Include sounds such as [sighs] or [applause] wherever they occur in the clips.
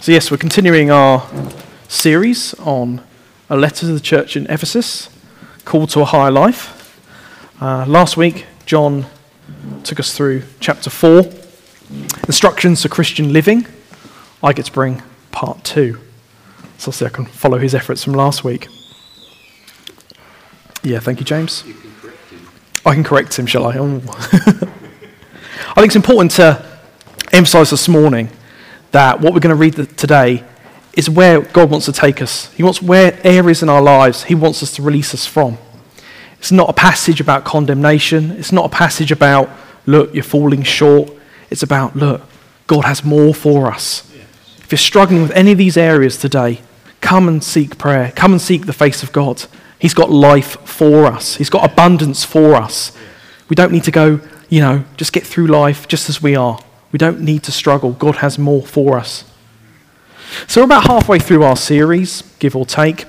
So, yes, we're continuing our series on a letter to the church in Ephesus called to a higher life. Uh, last week, John took us through chapter 4, instructions for Christian living. I get to bring part 2. So, I'll see I can follow his efforts from last week. Yeah, thank you, James. You can I can correct him, shall I? Oh. [laughs] I think it's important to emphasize this morning that what we're going to read today is where God wants to take us. He wants where areas in our lives He wants us to release us from. It's not a passage about condemnation. It's not a passage about, look, you're falling short. It's about, look, God has more for us. If you're struggling with any of these areas today, come and seek prayer. Come and seek the face of God. He's got life for us, He's got abundance for us. We don't need to go, you know, just get through life just as we are. We don't need to struggle. God has more for us. So, we're about halfway through our series, give or take.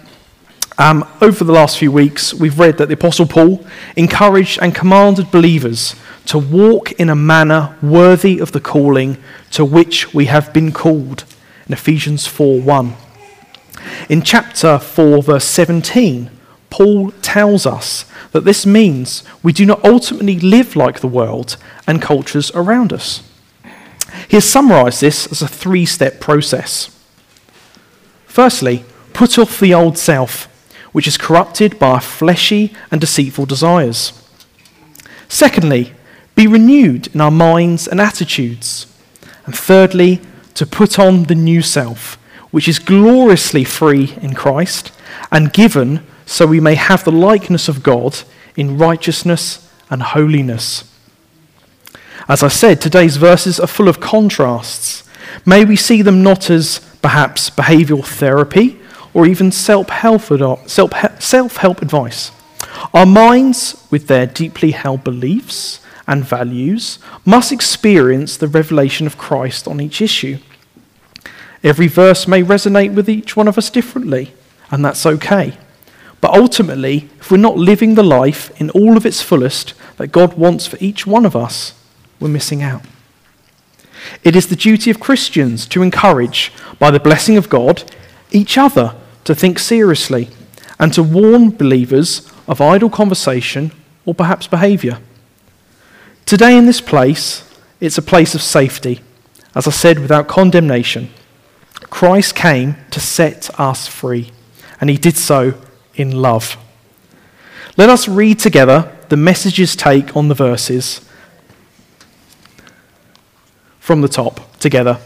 Um, over the last few weeks, we've read that the Apostle Paul encouraged and commanded believers to walk in a manner worthy of the calling to which we have been called in Ephesians 4 1. In chapter 4, verse 17, Paul tells us that this means we do not ultimately live like the world and cultures around us. He has summarized this as a three step process. Firstly, put off the old self, which is corrupted by fleshy and deceitful desires. Secondly, be renewed in our minds and attitudes. And thirdly, to put on the new self, which is gloriously free in Christ and given so we may have the likeness of God in righteousness and holiness. As I said, today's verses are full of contrasts. May we see them not as perhaps behavioral therapy or even self help advice. Our minds, with their deeply held beliefs and values, must experience the revelation of Christ on each issue. Every verse may resonate with each one of us differently, and that's okay. But ultimately, if we're not living the life in all of its fullest that God wants for each one of us, we're missing out. It is the duty of Christians to encourage, by the blessing of God, each other to think seriously and to warn believers of idle conversation or perhaps behavior. Today, in this place, it's a place of safety, as I said, without condemnation. Christ came to set us free, and he did so in love. Let us read together the message's take on the verses from the top together.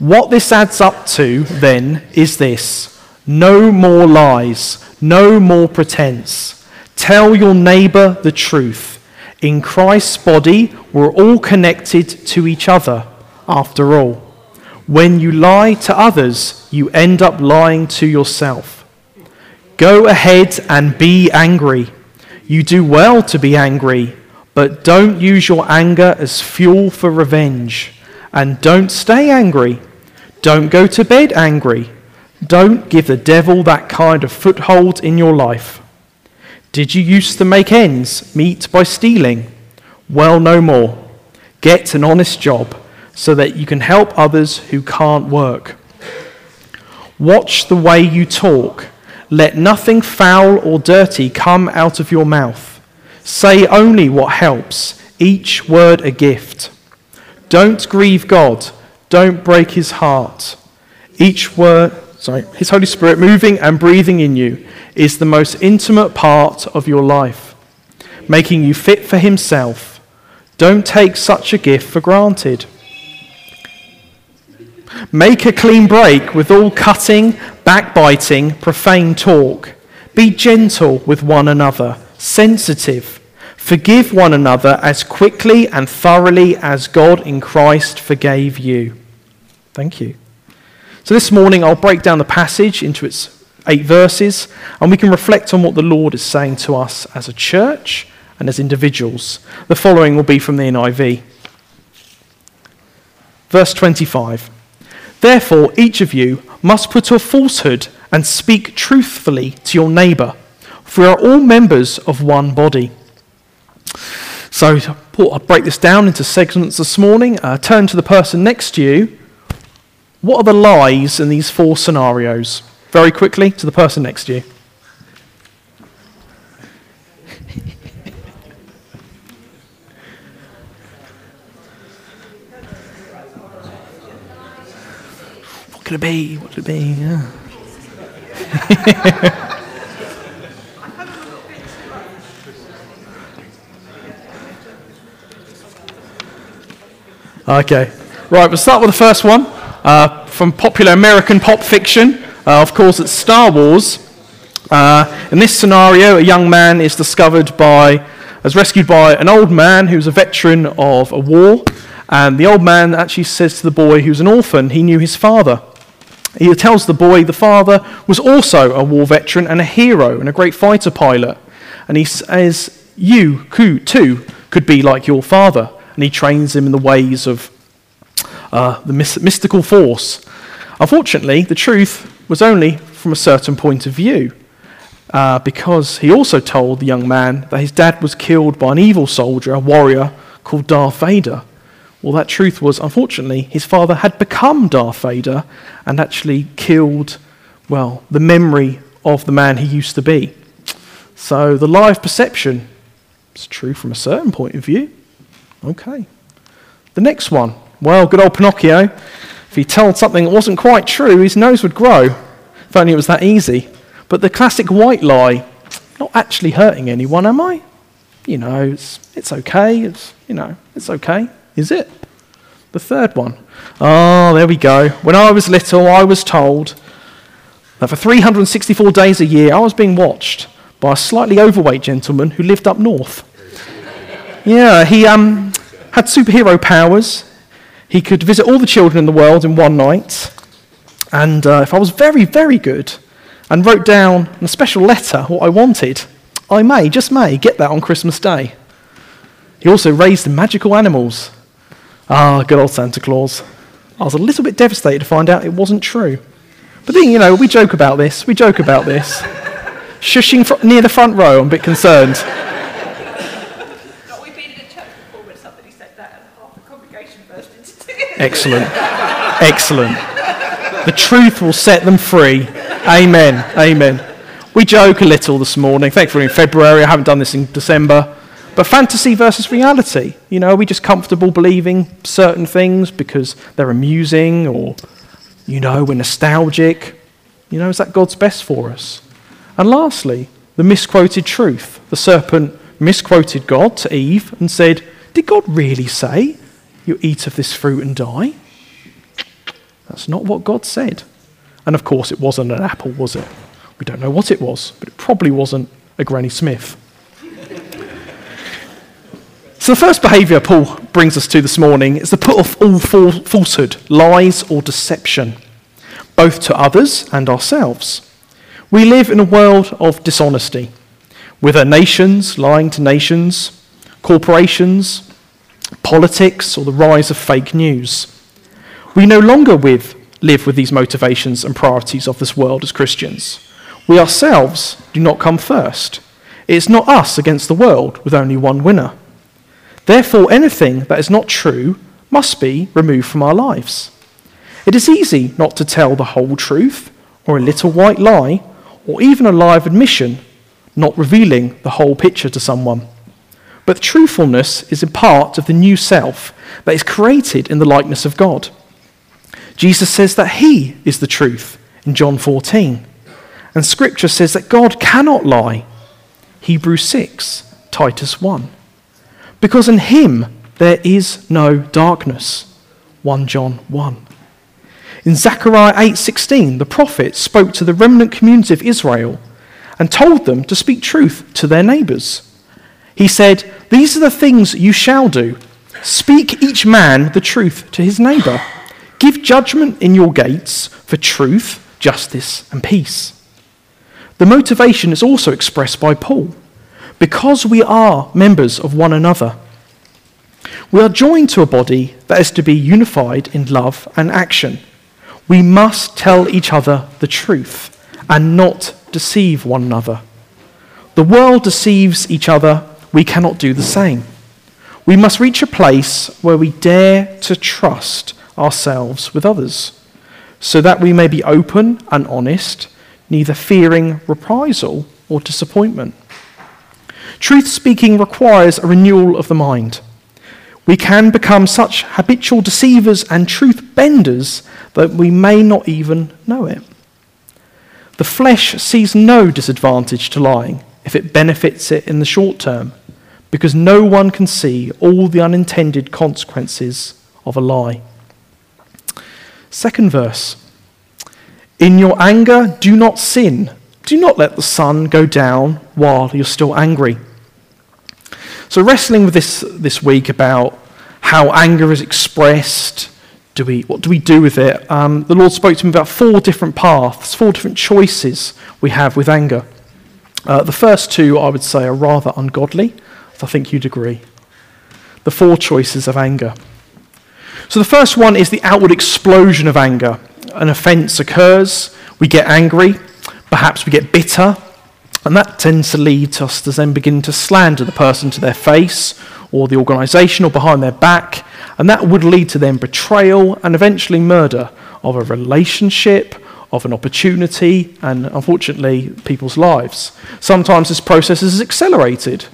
What this adds up to then is this no more lies, no more pretense. Tell your neighbor the truth. In Christ's body, we're all connected to each other, after all. When you lie to others, you end up lying to yourself. Go ahead and be angry. You do well to be angry, but don't use your anger as fuel for revenge. And don't stay angry. Don't go to bed angry. Don't give the devil that kind of foothold in your life. Did you used to make ends meet by stealing? Well, no more. Get an honest job so that you can help others who can't work. Watch the way you talk let nothing foul or dirty come out of your mouth. Say only what helps, each word a gift. Don't grieve God. Don't break his heart. Each word, sorry, his Holy Spirit moving and breathing in you is the most intimate part of your life, making you fit for himself. Don't take such a gift for granted. Make a clean break with all cutting, backbiting, profane talk. Be gentle with one another, sensitive. Forgive one another as quickly and thoroughly as God in Christ forgave you. Thank you. So this morning I'll break down the passage into its eight verses and we can reflect on what the Lord is saying to us as a church and as individuals. The following will be from the NIV. Verse 25. Therefore, each of you must put off falsehood and speak truthfully to your neighbor, for we are all members of one body. So, I'll break this down into segments this morning. Uh, turn to the person next to you. what are the lies in these four scenarios? Very quickly to the person next to you. what could it be? What could it be? Yeah. [laughs] okay. Right, we'll start with the first one uh, from popular American pop fiction. Uh, of course, it's Star Wars. Uh, in this scenario, a young man is discovered by, as rescued by an old man who's a veteran of a war. And the old man actually says to the boy, who's an orphan, he knew his father. He tells the boy the father was also a war veteran and a hero and a great fighter pilot. And he says, You, too, could be like your father. And he trains him in the ways of uh, the mystical force. Unfortunately, the truth was only from a certain point of view. Uh, because he also told the young man that his dad was killed by an evil soldier, a warrior called Darth Vader. Well, that truth was, unfortunately, his father had become Darth Vader and actually killed, well, the memory of the man he used to be. So the of perception is true from a certain point of view. Okay. The next one. Well, good old Pinocchio. If he told something that wasn't quite true, his nose would grow. If only it was that easy. But the classic white lie, not actually hurting anyone, am I? You know, it's, it's okay. It's, you know, it's okay. Is it? The third one. Oh, there we go. When I was little, I was told that for 364 days a year, I was being watched by a slightly overweight gentleman who lived up north. Yeah, he um, had superhero powers. He could visit all the children in the world in one night. And uh, if I was very, very good and wrote down in a special letter what I wanted, I may, just may, get that on Christmas Day. He also raised magical animals Ah, good old Santa Claus. I was a little bit devastated to find out it wasn't true. But then, you know, we joke about this. We joke about this. [laughs] Shushing fr- near the front row, I'm a bit concerned. Excellent. Excellent. The truth will set them free. Amen. Amen. We joke a little this morning. Thankfully, in February, I haven't done this in December. But fantasy versus reality. You know, are we just comfortable believing certain things because they're amusing or, you know, we're nostalgic? You know, is that God's best for us? And lastly, the misquoted truth. The serpent misquoted God to Eve and said, Did God really say, You eat of this fruit and die? That's not what God said. And of course, it wasn't an apple, was it? We don't know what it was, but it probably wasn't a Granny Smith. So, the first behavior Paul brings us to this morning is to put off all falsehood, lies, or deception, both to others and ourselves. We live in a world of dishonesty, with our nations lying to nations, corporations, politics, or the rise of fake news. We no longer with, live with these motivations and priorities of this world as Christians. We ourselves do not come first. It's not us against the world with only one winner. Therefore, anything that is not true must be removed from our lives. It is easy not to tell the whole truth, or a little white lie, or even a lie of admission, not revealing the whole picture to someone. But truthfulness is a part of the new self that is created in the likeness of God. Jesus says that He is the truth in John 14. And Scripture says that God cannot lie. Hebrews 6, Titus 1 because in him there is no darkness. 1 John 1. In Zechariah 8:16, the prophet spoke to the remnant community of Israel and told them to speak truth to their neighbors. He said, "These are the things you shall do. Speak each man the truth to his neighbor. Give judgment in your gates for truth, justice, and peace." The motivation is also expressed by Paul because we are members of one another. We are joined to a body that is to be unified in love and action. We must tell each other the truth and not deceive one another. The world deceives each other, we cannot do the same. We must reach a place where we dare to trust ourselves with others. so that we may be open and honest, neither fearing reprisal or disappointment. Truth speaking requires a renewal of the mind. We can become such habitual deceivers and truth benders that we may not even know it. The flesh sees no disadvantage to lying if it benefits it in the short term, because no one can see all the unintended consequences of a lie. Second verse In your anger, do not sin. Do not let the sun go down while you're still angry. So, wrestling with this this week about how anger is expressed, do we, what do we do with it? Um, the Lord spoke to me about four different paths, four different choices we have with anger. Uh, the first two, I would say, are rather ungodly. I think you'd agree. The four choices of anger. So the first one is the outward explosion of anger. An offence occurs, we get angry, perhaps we get bitter, and that tends to lead us to then begin to slander the person to their face or the organisation or behind their back, and that would lead to then betrayal and eventually murder of a relationship, of an opportunity, and unfortunately, people's lives. Sometimes this process is accelerated.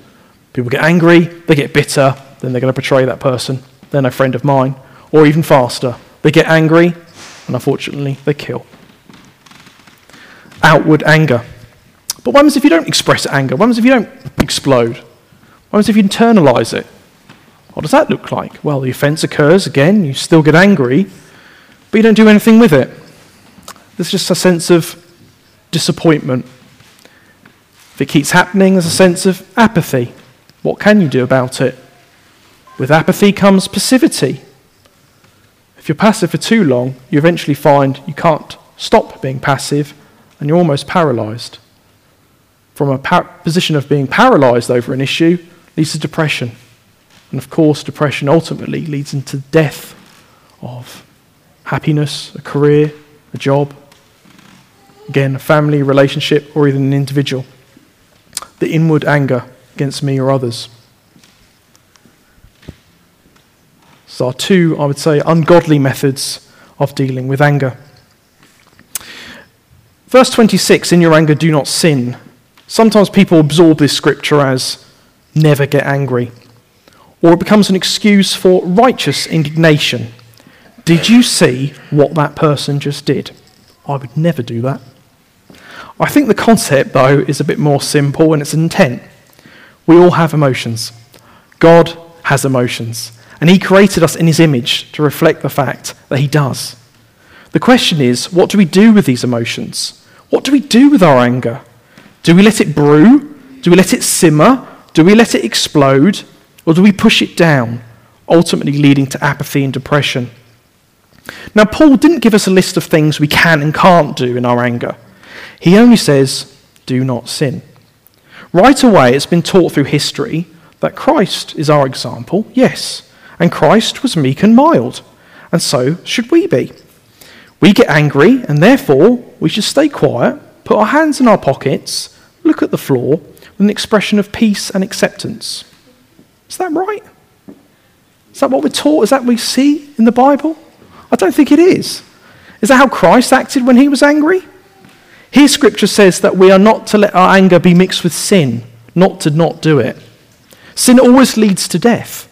People get angry, they get bitter, then they're going to betray that person. They're no friend of mine or even faster. They get angry, and unfortunately, they kill. Outward anger. But what happens if you don't express anger? What happens if you don't explode? What happens if you internalize it? What does that look like? Well, the offense occurs again, you still get angry, but you don't do anything with it. There's just a sense of disappointment. If it keeps happening, there's a sense of apathy. What can you do about it? With apathy comes passivity. If you're passive for too long, you eventually find you can't stop being passive and you're almost paralyzed. From a par- position of being paralyzed over an issue leads to depression. And of course, depression ultimately leads into death of happiness, a career, a job, again, a family, relationship, or even an individual. The inward anger against me or others. So, are two, I would say, ungodly methods of dealing with anger. Verse 26 In your anger, do not sin. Sometimes people absorb this scripture as never get angry, or it becomes an excuse for righteous indignation. Did you see what that person just did? I would never do that. I think the concept, though, is a bit more simple in its intent. We all have emotions. God has emotions. And He created us in His image to reflect the fact that He does. The question is what do we do with these emotions? What do we do with our anger? Do we let it brew? Do we let it simmer? Do we let it explode? Or do we push it down, ultimately leading to apathy and depression? Now, Paul didn't give us a list of things we can and can't do in our anger. He only says, do not sin. Right away, it's been taught through history that Christ is our example, yes, and Christ was meek and mild, and so should we be. We get angry, and therefore we should stay quiet, put our hands in our pockets, look at the floor with an expression of peace and acceptance. Is that right? Is that what we're taught? Is that what we see in the Bible? I don't think it is. Is that how Christ acted when he was angry? Here, scripture says that we are not to let our anger be mixed with sin, not to not do it. Sin always leads to death.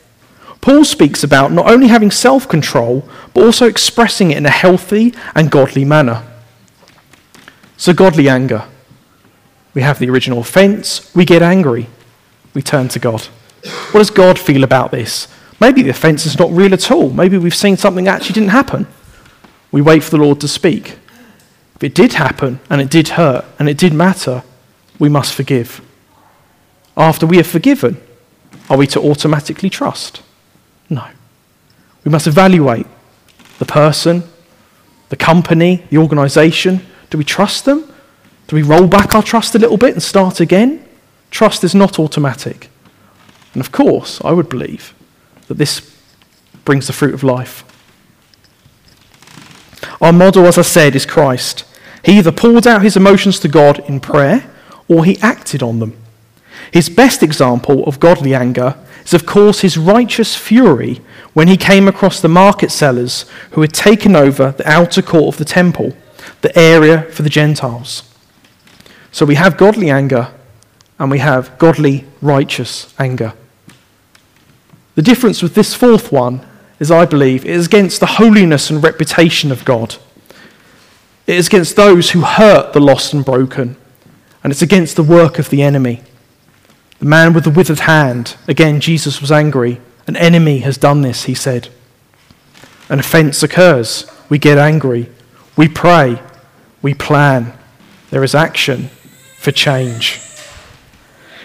Paul speaks about not only having self control, but also expressing it in a healthy and godly manner. So, godly anger. We have the original offense, we get angry, we turn to God. What does God feel about this? Maybe the offense is not real at all. Maybe we've seen something that actually didn't happen. We wait for the Lord to speak. If it did happen and it did hurt and it did matter, we must forgive. After we have forgiven, are we to automatically trust? No. We must evaluate the person, the company, the organization. Do we trust them? Do we roll back our trust a little bit and start again? Trust is not automatic. And of course, I would believe that this brings the fruit of life. Our model, as I said, is Christ. He either poured out his emotions to God in prayer or he acted on them. His best example of godly anger is, of course, his righteous fury when he came across the market sellers who had taken over the outer court of the temple, the area for the Gentiles. So we have godly anger and we have godly, righteous anger. The difference with this fourth one is, I believe, it is against the holiness and reputation of God. It is against those who hurt the lost and broken, and it's against the work of the enemy. The man with the withered hand, again, Jesus was angry. An enemy has done this, he said. An offense occurs. We get angry. We pray. We plan. There is action for change.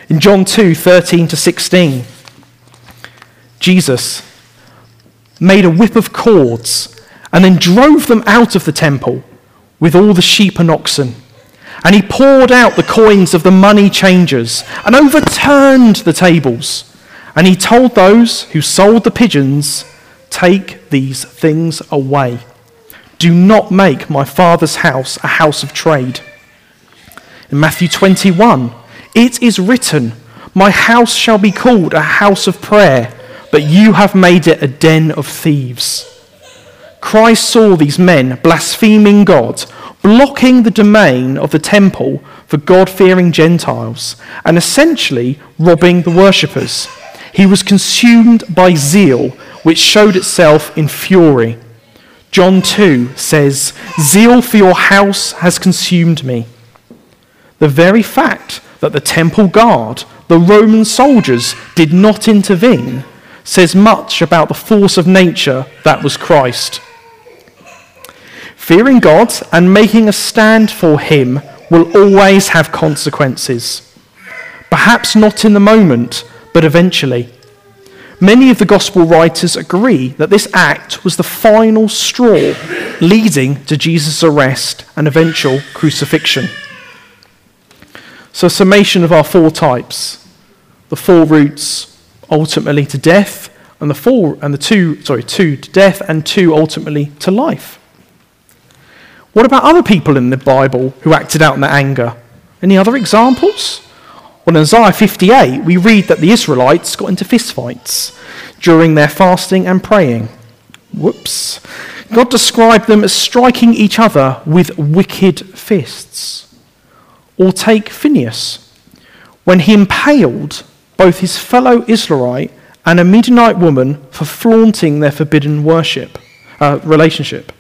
In John 2 13 to 16, Jesus made a whip of cords and then drove them out of the temple with all the sheep and oxen. And he poured out the coins of the money changers and overturned the tables. And he told those who sold the pigeons, Take these things away. Do not make my father's house a house of trade. In Matthew 21, it is written, My house shall be called a house of prayer, but you have made it a den of thieves. Christ saw these men blaspheming God, blocking the domain of the temple for God fearing Gentiles, and essentially robbing the worshippers. He was consumed by zeal, which showed itself in fury. John 2 says, Zeal for your house has consumed me. The very fact that the temple guard, the Roman soldiers, did not intervene says much about the force of nature that was Christ. Fearing God and making a stand for Him will always have consequences. Perhaps not in the moment, but eventually. Many of the gospel writers agree that this act was the final straw leading to Jesus' arrest and eventual crucifixion. So, summation of our four types the four routes ultimately to death, and the four and the two, sorry, two to death, and two ultimately to life. What about other people in the Bible who acted out in their anger? Any other examples? Well, in Isaiah 58, we read that the Israelites got into fistfights during their fasting and praying. Whoops. God described them as striking each other with wicked fists. Or take Phineas, when he impaled both his fellow Israelite and a Midianite woman for flaunting their forbidden worship uh, relationship.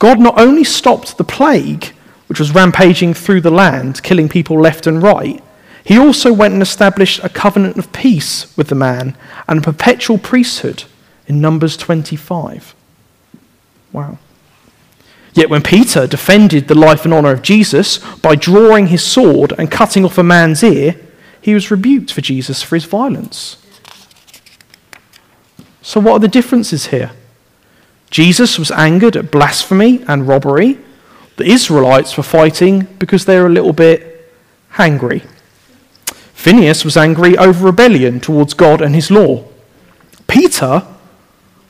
God not only stopped the plague, which was rampaging through the land, killing people left and right, he also went and established a covenant of peace with the man and a perpetual priesthood in Numbers 25. Wow. Yet when Peter defended the life and honor of Jesus by drawing his sword and cutting off a man's ear, he was rebuked for Jesus for his violence. So, what are the differences here? Jesus was angered at blasphemy and robbery. The Israelites were fighting because they were a little bit hangry. Phineas was angry over rebellion towards God and his law. Peter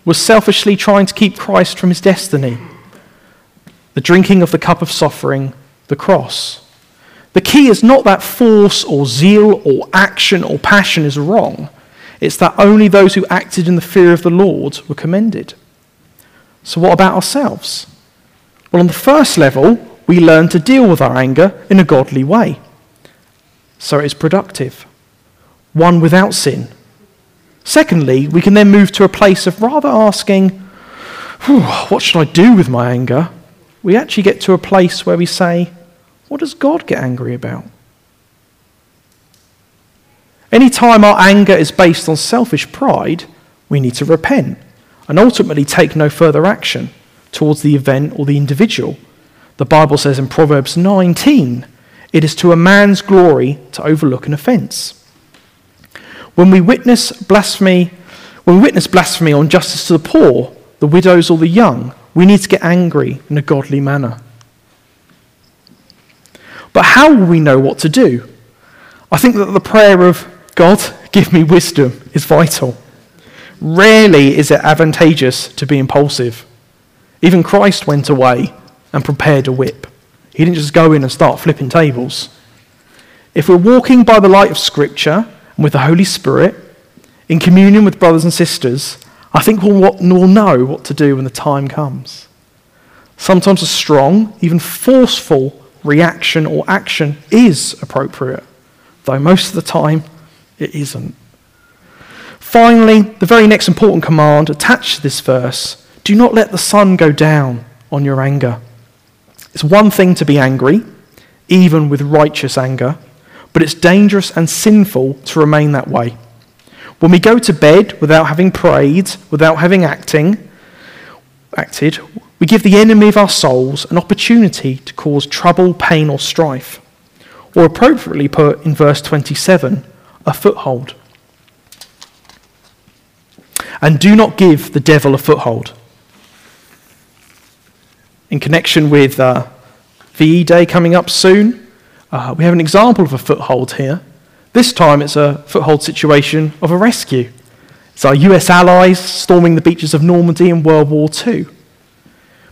was selfishly trying to keep Christ from his destiny the drinking of the cup of suffering, the cross. The key is not that force or zeal or action or passion is wrong. It's that only those who acted in the fear of the Lord were commended. So, what about ourselves? Well, on the first level, we learn to deal with our anger in a godly way. So it is productive, one without sin. Secondly, we can then move to a place of rather asking, What should I do with my anger? we actually get to a place where we say, what does God get angry about? Anytime our anger is based on selfish pride, we need to repent and ultimately take no further action towards the event or the individual. The Bible says in Proverbs 19, it is to a man's glory to overlook an offense. When we witness blasphemy, when we witness blasphemy on justice to the poor, the widows or the young, we need to get angry in a godly manner. But how will we know what to do? I think that the prayer of God, give me wisdom, is vital. Rarely is it advantageous to be impulsive. Even Christ went away and prepared a whip. He didn't just go in and start flipping tables. If we're walking by the light of Scripture and with the Holy Spirit, in communion with brothers and sisters, I think we'll, we'll know what to do when the time comes. Sometimes a strong, even forceful reaction or action is appropriate, though most of the time it isn't. Finally, the very next important command attached to this verse do not let the sun go down on your anger. It's one thing to be angry, even with righteous anger, but it's dangerous and sinful to remain that way. When we go to bed without having prayed, without having acting, acted, we give the enemy of our souls an opportunity to cause trouble, pain, or strife. Or appropriately put in verse 27, a foothold. And do not give the devil a foothold. In connection with uh, VE Day coming up soon, uh, we have an example of a foothold here. This time it's a foothold situation of a rescue. It's our US allies storming the beaches of Normandy in World War II.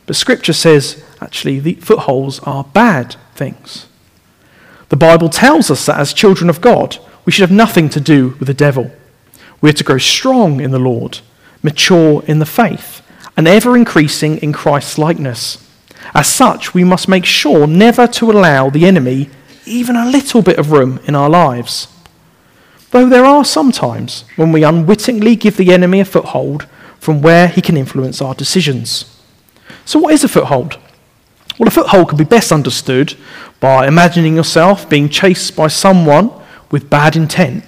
But Scripture says actually the footholds are bad things. The Bible tells us that as children of God, we should have nothing to do with the devil. We are to grow strong in the Lord, mature in the faith, and ever increasing in Christ's likeness. As such, we must make sure never to allow the enemy even a little bit of room in our lives. Though there are some times when we unwittingly give the enemy a foothold from where he can influence our decisions. So, what is a foothold? Well, a foothold can be best understood by imagining yourself being chased by someone with bad intent.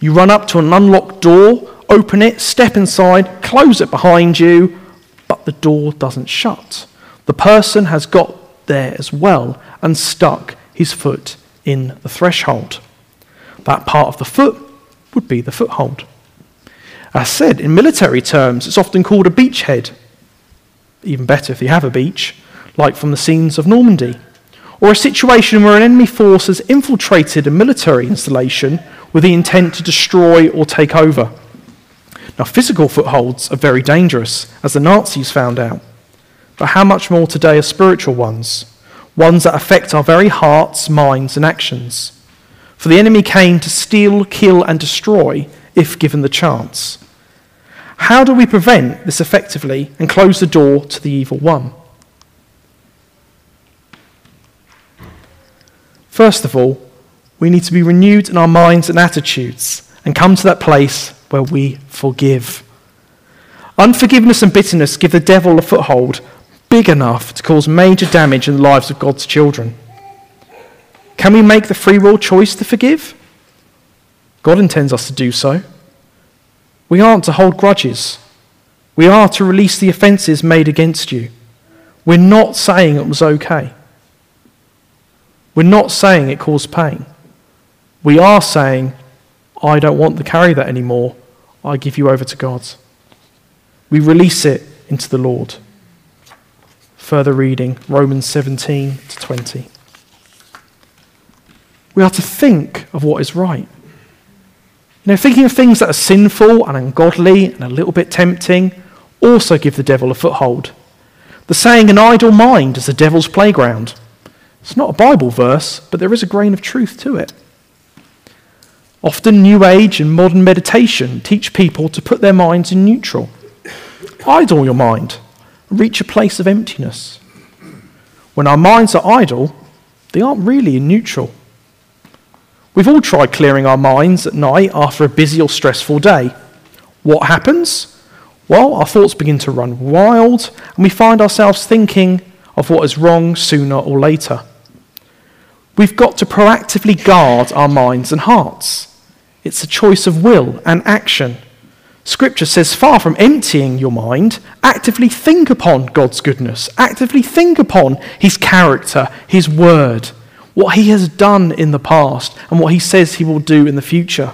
You run up to an unlocked door, open it, step inside, close it behind you, but the door doesn't shut. The person has got there as well and stuck his foot in the threshold. That part of the foot would be the foothold. As said, in military terms, it's often called a beachhead. Even better if you have a beach, like from the scenes of Normandy. Or a situation where an enemy force has infiltrated a military installation with the intent to destroy or take over. Now, physical footholds are very dangerous, as the Nazis found out. But how much more today are spiritual ones? ones that affect our very hearts, minds, and actions. For the enemy came to steal, kill, and destroy if given the chance. How do we prevent this effectively and close the door to the evil one? First of all, we need to be renewed in our minds and attitudes and come to that place where we forgive. Unforgiveness and bitterness give the devil a foothold big enough to cause major damage in the lives of God's children. Can we make the free will choice to forgive? God intends us to do so. We aren't to hold grudges. We are to release the offences made against you. We're not saying it was okay. We're not saying it caused pain. We are saying, I don't want to carry that anymore. I give you over to God. We release it into the Lord. Further reading, Romans 17 to 20. We are to think of what is right. You know, thinking of things that are sinful and ungodly and a little bit tempting also give the devil a foothold. The saying, an idle mind is the devil's playground. It's not a Bible verse, but there is a grain of truth to it. Often, New Age and modern meditation teach people to put their minds in neutral. Idle your mind reach a place of emptiness. When our minds are idle, they aren't really in neutral. We've all tried clearing our minds at night after a busy or stressful day. What happens? Well, our thoughts begin to run wild, and we find ourselves thinking of what is wrong sooner or later. We've got to proactively guard our minds and hearts. It's a choice of will and action Scripture says, far from emptying your mind, actively think upon God's goodness, actively think upon His character, His word, what He has done in the past, and what He says He will do in the future.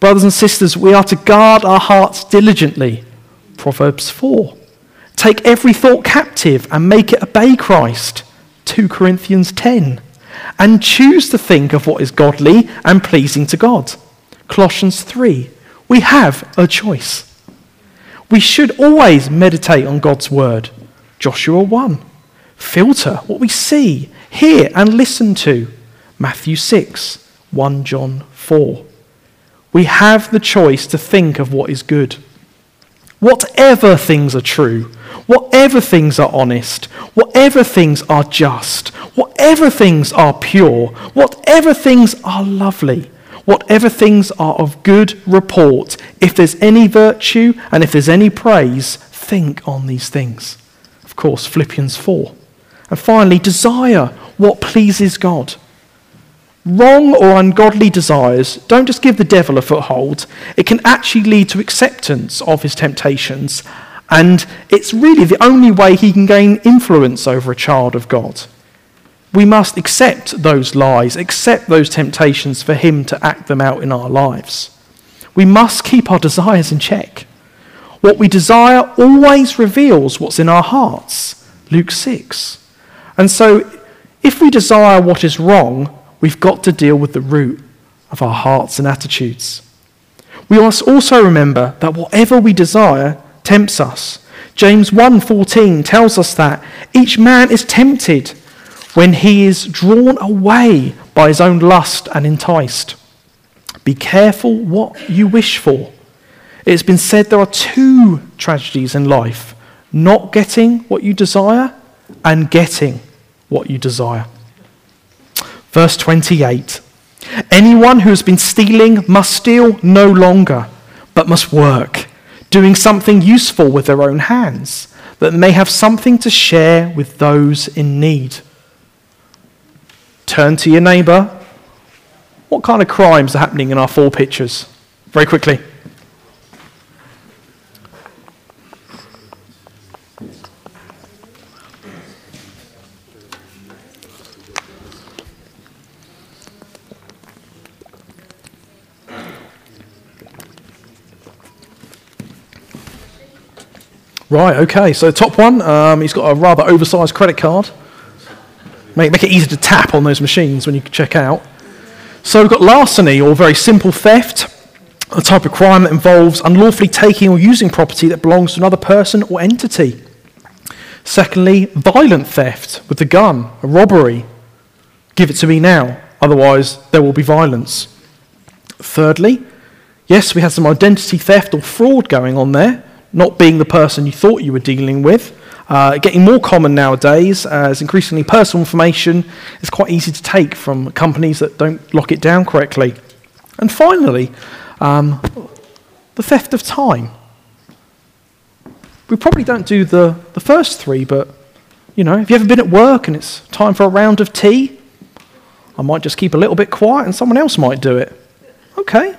Brothers and sisters, we are to guard our hearts diligently. Proverbs 4. Take every thought captive and make it obey Christ. 2 Corinthians 10. And choose to think of what is godly and pleasing to God. Colossians 3 we have a choice. We should always meditate on God's word. Joshua 1. Filter what we see, hear, and listen to. Matthew 6, 1 John 4. We have the choice to think of what is good. Whatever things are true, whatever things are honest, whatever things are just, whatever things are pure, whatever things are lovely, whatever things are of good report, if there's any virtue and if there's any praise, think on these things. Of course, Philippians 4. And finally, desire what pleases God. Wrong or ungodly desires don't just give the devil a foothold, it can actually lead to acceptance of his temptations. And it's really the only way he can gain influence over a child of God. We must accept those lies, accept those temptations for him to act them out in our lives. We must keep our desires in check. What we desire always reveals what's in our hearts. Luke 6. And so, if we desire what is wrong, we've got to deal with the root of our hearts and attitudes. We must also remember that whatever we desire tempts us. James 1:14 tells us that each man is tempted when he is drawn away by his own lust and enticed. Be careful what you wish for. It's been said there are two tragedies in life not getting what you desire and getting what you desire. Verse 28 Anyone who has been stealing must steal no longer, but must work, doing something useful with their own hands, that may have something to share with those in need. Turn to your neighbour. What kind of crimes are happening in our four pictures? Very quickly. Right, okay. So, top one, um, he's got a rather oversized credit card. Make, make it easy to tap on those machines when you check out. So, we've got larceny, or very simple theft, a type of crime that involves unlawfully taking or using property that belongs to another person or entity. Secondly, violent theft with the gun, a robbery. Give it to me now, otherwise, there will be violence. Thirdly, yes, we had some identity theft or fraud going on there not being the person you thought you were dealing with. Uh, getting more common nowadays as increasingly personal information is quite easy to take from companies that don't lock it down correctly. And finally, um, the theft of time. We probably don't do the, the first three, but you know, have you ever been at work and it's time for a round of tea? I might just keep a little bit quiet and someone else might do it. Okay,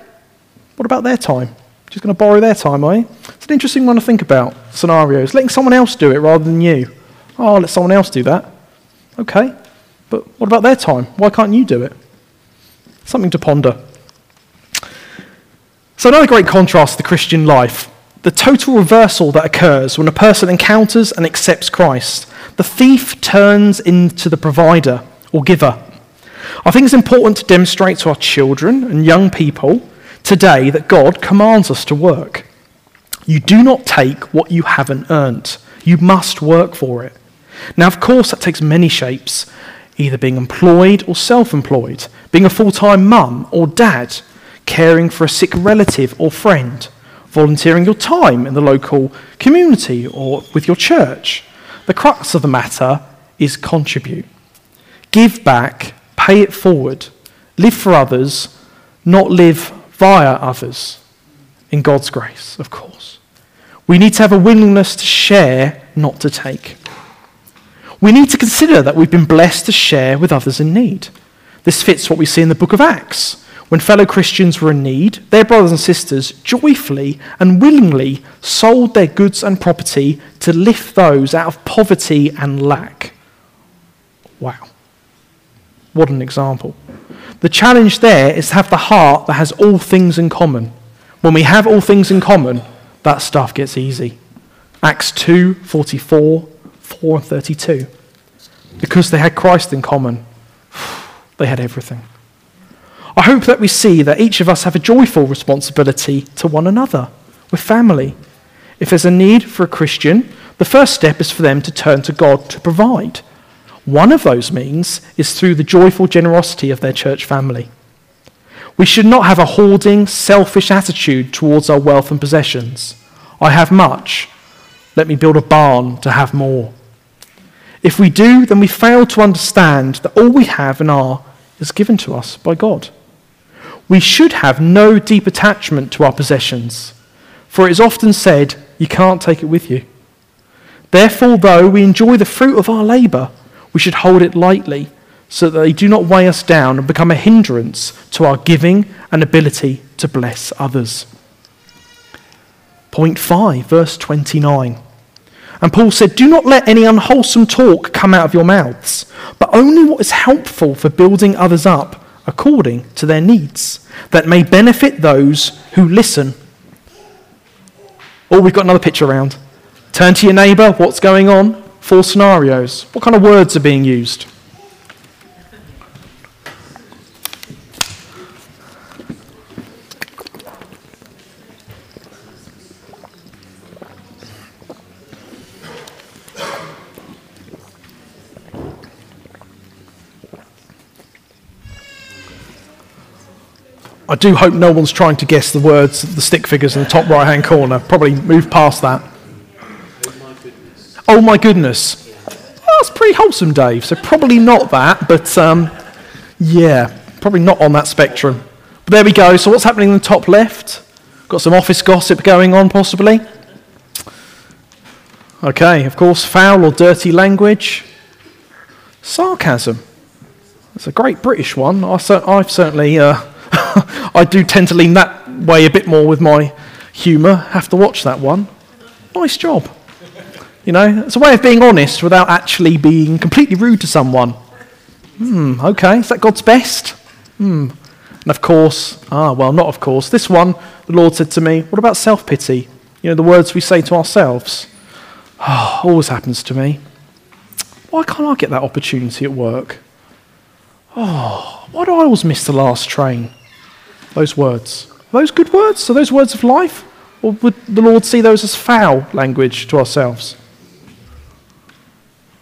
what about their time? Just going to borrow their time, are you? It's an interesting one to think about, scenarios. Letting someone else do it rather than you. Oh, I'll let someone else do that. Okay, but what about their time? Why can't you do it? Something to ponder. So, another great contrast to the Christian life the total reversal that occurs when a person encounters and accepts Christ. The thief turns into the provider or giver. I think it's important to demonstrate to our children and young people today that God commands us to work. You do not take what you haven't earned, you must work for it. Now, of course, that takes many shapes either being employed or self employed, being a full time mum or dad, caring for a sick relative or friend, volunteering your time in the local community or with your church. The crux of the matter is contribute. Give back, pay it forward, live for others, not live via others in God's grace, of course. We need to have a willingness to share, not to take. We need to consider that we've been blessed to share with others in need. This fits what we see in the book of Acts. When fellow Christians were in need, their brothers and sisters joyfully and willingly sold their goods and property to lift those out of poverty and lack. Wow. What an example. The challenge there is to have the heart that has all things in common. When we have all things in common, that stuff gets easy. Acts 2 44, 4 and 32. Because they had Christ in common, [sighs] they had everything. I hope that we see that each of us have a joyful responsibility to one another. with family. If there's a need for a Christian, the first step is for them to turn to God to provide. One of those means is through the joyful generosity of their church family. We should not have a hoarding, selfish attitude towards our wealth and possessions. I have much. Let me build a barn to have more. If we do, then we fail to understand that all we have and are is given to us by God. We should have no deep attachment to our possessions, for it is often said, you can't take it with you. Therefore, though we enjoy the fruit of our labour, we should hold it lightly, so that they do not weigh us down and become a hindrance to our giving and ability to bless others. Point 5, verse 29. And Paul said, Do not let any unwholesome talk come out of your mouths, but only what is helpful for building others up according to their needs, that may benefit those who listen. Oh, we've got another picture around. Turn to your neighbour. What's going on? Four scenarios. What kind of words are being used? I do hope no one's trying to guess the words, the stick figures in the top right hand corner. Probably move past that. Oh my goodness. That's pretty wholesome, Dave. So probably not that, but um, yeah, probably not on that spectrum. But there we go. So what's happening in the top left? Got some office gossip going on, possibly. Okay, of course, foul or dirty language. Sarcasm. It's a great British one. I have certainly uh, [laughs] I do tend to lean that way a bit more with my humour. Have to watch that one. Nice job. You know, it's a way of being honest without actually being completely rude to someone. Hmm, okay, is that God's best? Hmm. And of course, ah, well, not of course. This one, the Lord said to me, what about self pity? You know, the words we say to ourselves. Oh, always happens to me. Why can't I get that opportunity at work? Oh, why do I always miss the last train? Those words. Are those good words? Are those words of life? Or would the Lord see those as foul language to ourselves?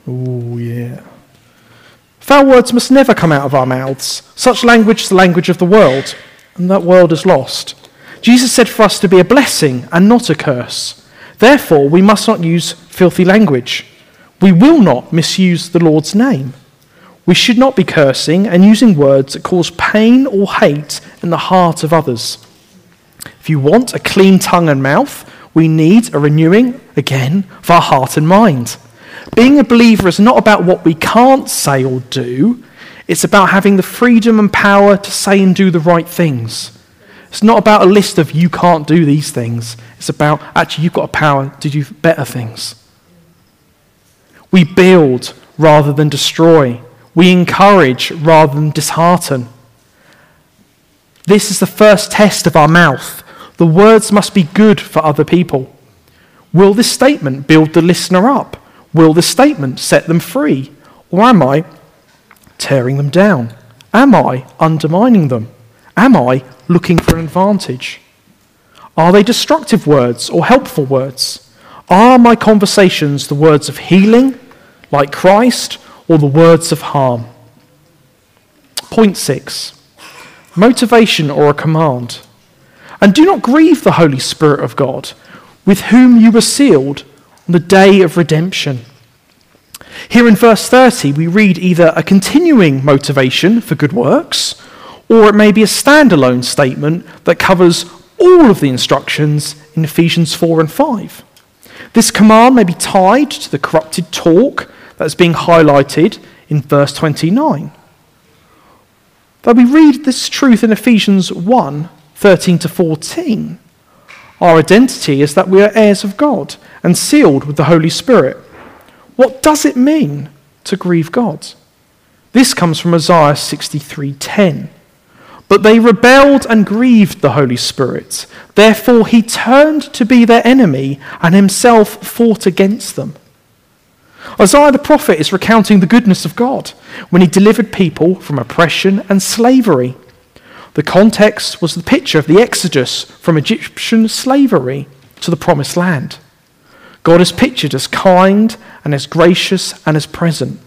Oh, yeah. Foul words must never come out of our mouths. Such language is the language of the world, and that world is lost. Jesus said for us to be a blessing and not a curse. Therefore, we must not use filthy language. We will not misuse the Lord's name. We should not be cursing and using words that cause pain or hate in the heart of others. If you want a clean tongue and mouth, we need a renewing, again, of our heart and mind. Being a believer is not about what we can't say or do, it's about having the freedom and power to say and do the right things. It's not about a list of you can't do these things. It's about actually you've got a power to do better things. We build rather than destroy. We encourage rather than dishearten. This is the first test of our mouth. The words must be good for other people. Will this statement build the listener up? Will the statement set them free? Or am I tearing them down? Am I undermining them? Am I looking for an advantage? Are they destructive words or helpful words? Are my conversations the words of healing, like Christ, or the words of harm. Point six motivation or a command. And do not grieve the Holy Spirit of God, with whom you were sealed on the day of redemption. Here in verse 30, we read either a continuing motivation for good works, or it may be a standalone statement that covers all of the instructions in Ephesians 4 and 5. This command may be tied to the corrupted talk that's being highlighted in verse 29. Though we read this truth in Ephesians 1 13 to 14, our identity is that we are heirs of God and sealed with the Holy Spirit. What does it mean to grieve God? This comes from Isaiah 63:10. But they rebelled and grieved the Holy Spirit. Therefore he turned to be their enemy and himself fought against them. Isaiah the prophet is recounting the goodness of God when he delivered people from oppression and slavery. The context was the picture of the exodus from Egyptian slavery to the promised land. God is pictured as kind and as gracious and as present.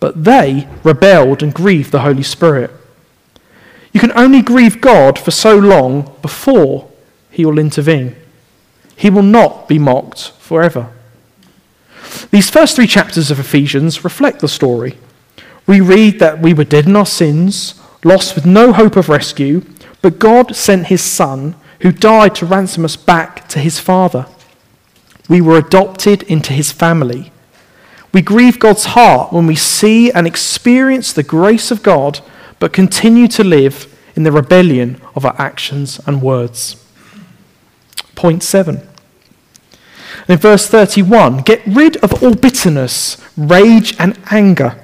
but they rebelled and grieved the Holy Spirit. You can only grieve God for so long before he will intervene. He will not be mocked forever. These first three chapters of Ephesians reflect the story. We read that we were dead in our sins, lost with no hope of rescue, but God sent his Son, who died to ransom us back to his Father. We were adopted into his family. We grieve God's heart when we see and experience the grace of God, but continue to live in the rebellion of our actions and words. Point seven. In verse 31, get rid of all bitterness, rage, and anger,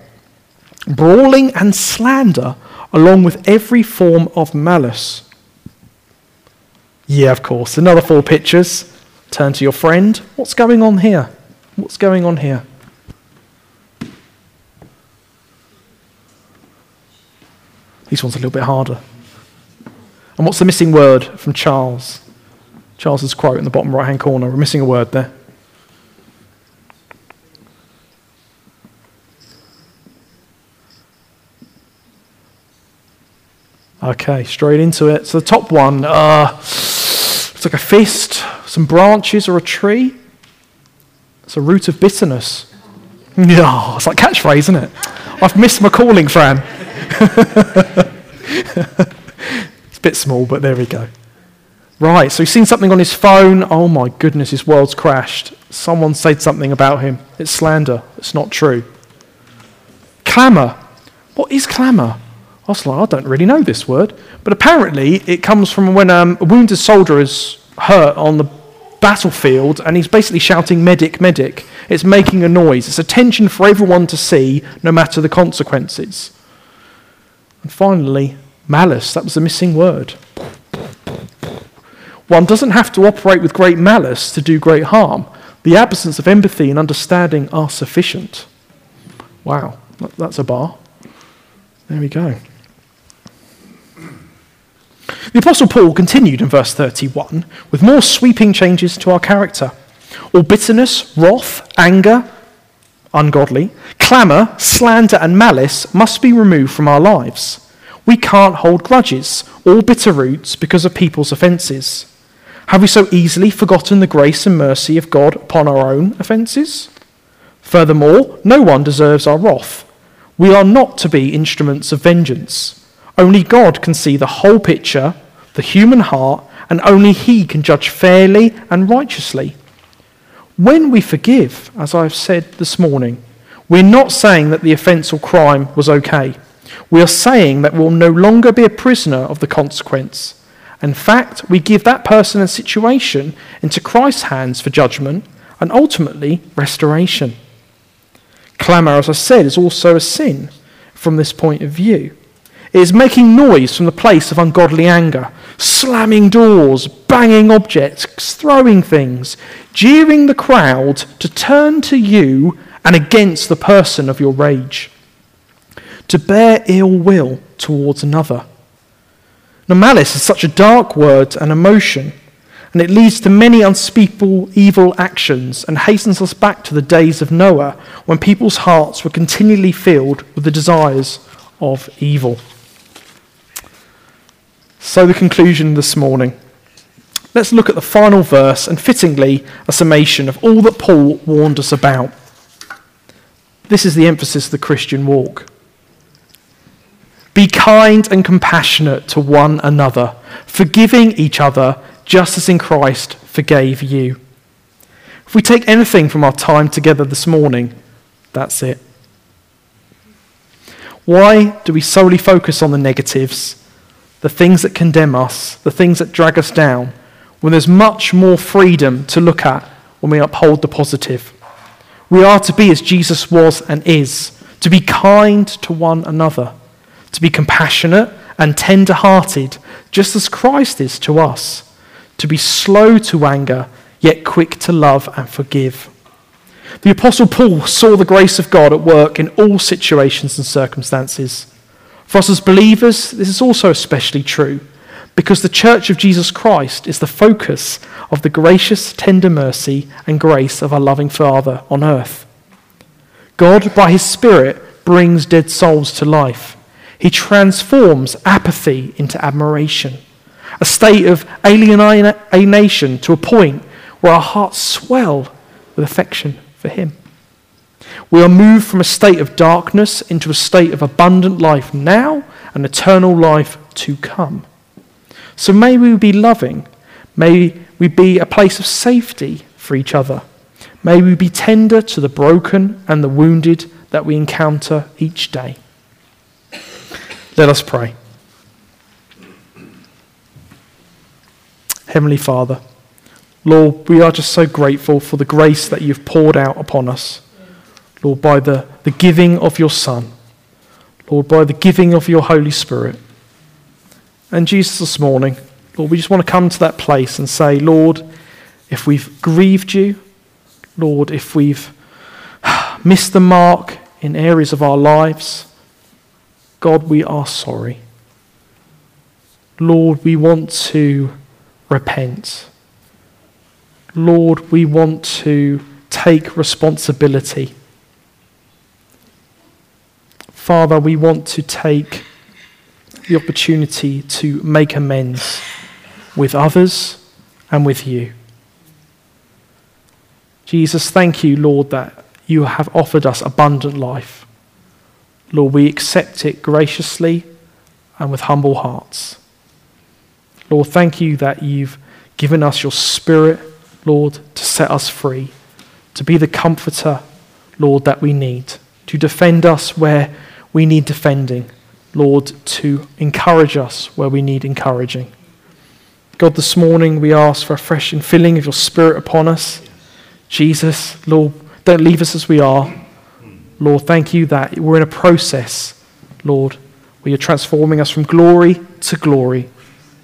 brawling and slander, along with every form of malice. Yeah, of course. Another four pictures. Turn to your friend. What's going on here? What's going on here? This one's a little bit harder. And what's the missing word from Charles? Charles's quote in the bottom right hand corner. We're missing a word there. Okay, straight into it. So the top one, uh, it's like a fist, some branches, or a tree. It's a root of bitterness. [laughs] Yeah, it's like catchphrase, isn't it? I've missed my calling, Fran. [laughs] it's a bit small, but there we go. Right, so he's seen something on his phone. Oh my goodness, his world's crashed. Someone said something about him. It's slander. It's not true. Clamour. What is clamour? I was like, I don't really know this word. But apparently, it comes from when um, a wounded soldier is hurt on the battlefield and he's basically shouting, medic, medic. It's making a noise. It's attention for everyone to see, no matter the consequences. And finally, malice. That was the missing word. One doesn't have to operate with great malice to do great harm. The absence of empathy and understanding are sufficient. Wow, that's a bar. There we go. The Apostle Paul continued in verse 31 with more sweeping changes to our character. All bitterness, wrath, anger, ungodly, clamour, slander, and malice must be removed from our lives. We can't hold grudges or bitter roots because of people's offences. Have we so easily forgotten the grace and mercy of God upon our own offences? Furthermore, no one deserves our wrath. We are not to be instruments of vengeance. Only God can see the whole picture, the human heart, and only He can judge fairly and righteously. When we forgive, as I have said this morning, we're not saying that the offence or crime was okay. We are saying that we'll no longer be a prisoner of the consequence. In fact, we give that person and situation into Christ's hands for judgment and ultimately restoration. Clamour, as I said, is also a sin from this point of view. Is making noise from the place of ungodly anger, slamming doors, banging objects, throwing things, jeering the crowd to turn to you and against the person of your rage, to bear ill will towards another now, malice is such a dark word and emotion, and it leads to many unspeakable evil actions and hastens us back to the days of Noah when people's hearts were continually filled with the desires of evil. So, the conclusion this morning. Let's look at the final verse and fittingly a summation of all that Paul warned us about. This is the emphasis of the Christian walk. Be kind and compassionate to one another, forgiving each other just as in Christ forgave you. If we take anything from our time together this morning, that's it. Why do we solely focus on the negatives, the things that condemn us, the things that drag us down, when there's much more freedom to look at when we uphold the positive? We are to be as Jesus was and is, to be kind to one another to be compassionate and tender hearted, just as Christ is to us, to be slow to anger, yet quick to love and forgive. The Apostle Paul saw the grace of God at work in all situations and circumstances. For us as believers, this is also especially true because the church of Jesus Christ is the focus of the gracious, tender mercy and grace of our loving Father on earth. God, by his Spirit, brings dead souls to life. He transforms apathy into admiration, a state of alienation to a point where our hearts swell with affection for Him. We are moved from a state of darkness into a state of abundant life now and eternal life to come. So may we be loving. May we be a place of safety for each other. May we be tender to the broken and the wounded that we encounter each day. Let us pray. Heavenly Father, Lord, we are just so grateful for the grace that you've poured out upon us. Lord, by the, the giving of your Son. Lord, by the giving of your Holy Spirit. And Jesus, this morning, Lord, we just want to come to that place and say, Lord, if we've grieved you, Lord, if we've [sighs] missed the mark in areas of our lives, God, we are sorry. Lord, we want to repent. Lord, we want to take responsibility. Father, we want to take the opportunity to make amends with others and with you. Jesus, thank you, Lord, that you have offered us abundant life. Lord, we accept it graciously and with humble hearts. Lord, thank you that you've given us your Spirit, Lord, to set us free, to be the comforter, Lord, that we need, to defend us where we need defending, Lord, to encourage us where we need encouraging. God, this morning we ask for a fresh infilling of your Spirit upon us. Jesus, Lord, don't leave us as we are. Lord, thank you that we're in a process, Lord, where you're transforming us from glory to glory.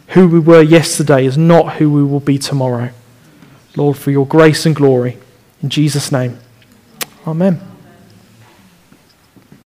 Who we were yesterday is not who we will be tomorrow. Lord, for your grace and glory. In Jesus' name, amen.